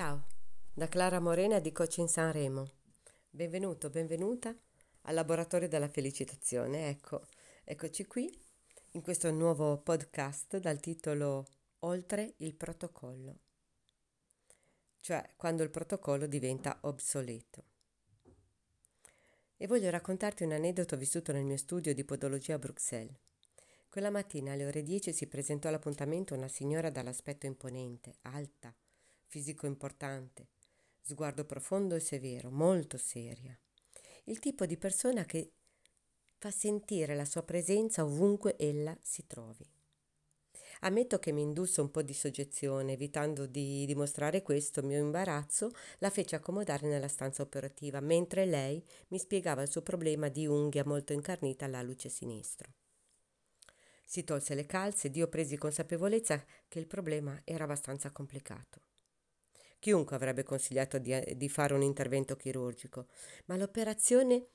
Ciao, da Clara Morena di Coaching Sanremo. Benvenuto, benvenuta al Laboratorio della Felicitazione. Ecco, eccoci qui in questo nuovo podcast dal titolo Oltre il protocollo, cioè quando il protocollo diventa obsoleto. E voglio raccontarti un aneddoto vissuto nel mio studio di podologia a Bruxelles. Quella mattina alle ore 10 si presentò all'appuntamento una signora dall'aspetto imponente, alta, fisico importante, sguardo profondo e severo, molto seria. Il tipo di persona che fa sentire la sua presenza ovunque ella si trovi. Ammetto che mi indusse un po' di soggezione, evitando di dimostrare questo mio imbarazzo, la fece accomodare nella stanza operativa, mentre lei mi spiegava il suo problema di unghia molto incarnita all'aluce sinistro. Si tolse le calze ed io presi consapevolezza che il problema era abbastanza complicato. Chiunque avrebbe consigliato di, di fare un intervento chirurgico, ma l'operazione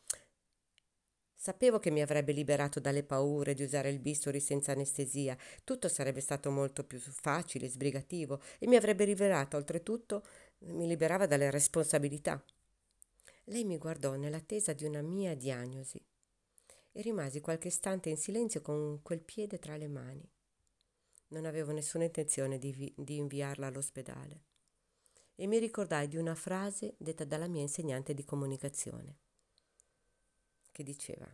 Sapevo che mi avrebbe liberato dalle paure di usare il bisturi senza anestesia, tutto sarebbe stato molto più facile, sbrigativo e mi avrebbe rivelato oltretutto, mi liberava dalle responsabilità. Lei mi guardò nell'attesa di una mia diagnosi e rimasi qualche istante in silenzio con quel piede tra le mani. Non avevo nessuna intenzione di, vi- di inviarla all'ospedale e mi ricordai di una frase detta dalla mia insegnante di comunicazione, che diceva,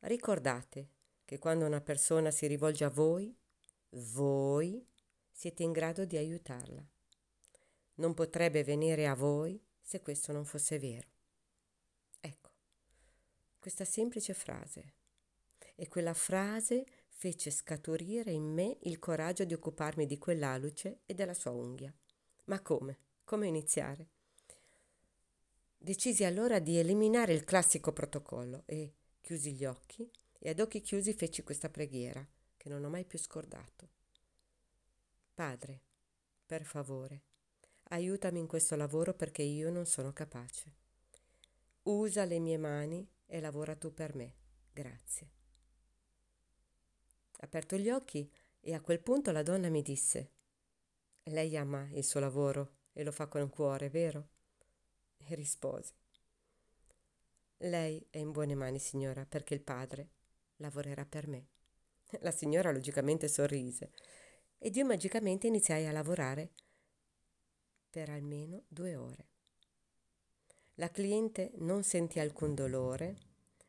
ricordate che quando una persona si rivolge a voi, voi siete in grado di aiutarla. Non potrebbe venire a voi se questo non fosse vero. Ecco, questa semplice frase. E quella frase fece scaturire in me il coraggio di occuparmi di quell'aluce e della sua unghia. Ma come? Come iniziare? Decisi allora di eliminare il classico protocollo e chiusi gli occhi e ad occhi chiusi feci questa preghiera che non ho mai più scordato. Padre, per favore, aiutami in questo lavoro perché io non sono capace. Usa le mie mani e lavora tu per me. Grazie. Aperto gli occhi e a quel punto la donna mi disse lei ama il suo lavoro e lo fa con cuore, vero? E rispose. Lei è in buone mani, signora, perché il padre lavorerà per me. La signora logicamente sorrise ed io magicamente iniziai a lavorare per almeno due ore. La cliente non sentì alcun dolore,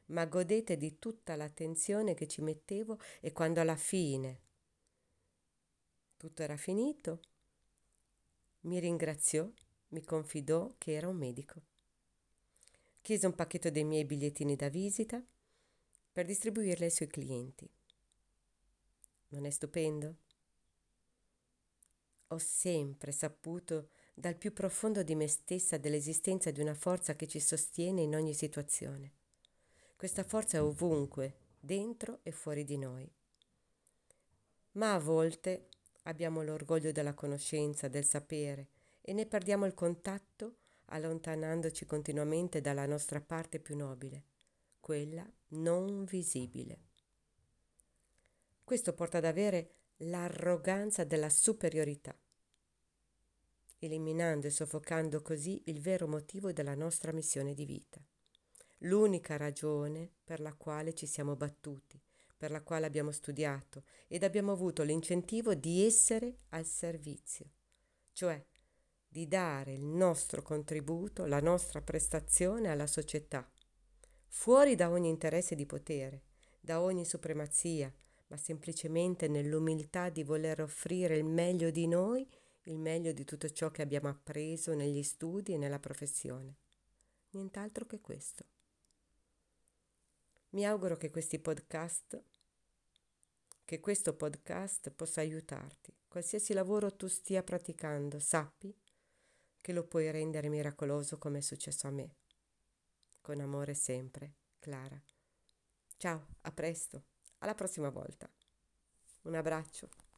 ma godette di tutta l'attenzione che ci mettevo e quando alla fine tutto era finito, mi ringraziò, mi confidò che era un medico. Chiese un pacchetto dei miei bigliettini da visita per distribuirli ai suoi clienti. Non è stupendo? Ho sempre saputo dal più profondo di me stessa dell'esistenza di una forza che ci sostiene in ogni situazione. Questa forza è ovunque, dentro e fuori di noi. Ma a volte Abbiamo l'orgoglio della conoscenza, del sapere e ne perdiamo il contatto allontanandoci continuamente dalla nostra parte più nobile, quella non visibile. Questo porta ad avere l'arroganza della superiorità, eliminando e soffocando così il vero motivo della nostra missione di vita, l'unica ragione per la quale ci siamo battuti, per la quale abbiamo studiato ed abbiamo avuto l'incentivo di essere al servizio, cioè di dare il nostro contributo, la nostra prestazione alla società, fuori da ogni interesse di potere, da ogni supremazia, ma semplicemente nell'umiltà di voler offrire il meglio di noi, il meglio di tutto ciò che abbiamo appreso negli studi e nella professione. Nient'altro che questo. Mi auguro che questi podcast che questo podcast possa aiutarti. Qualsiasi lavoro tu stia praticando, sappi che lo puoi rendere miracoloso come è successo a me. Con amore sempre, Clara. Ciao, a presto, alla prossima volta. Un abbraccio.